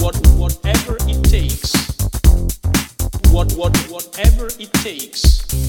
what whatever it takes. What what whatever it takes.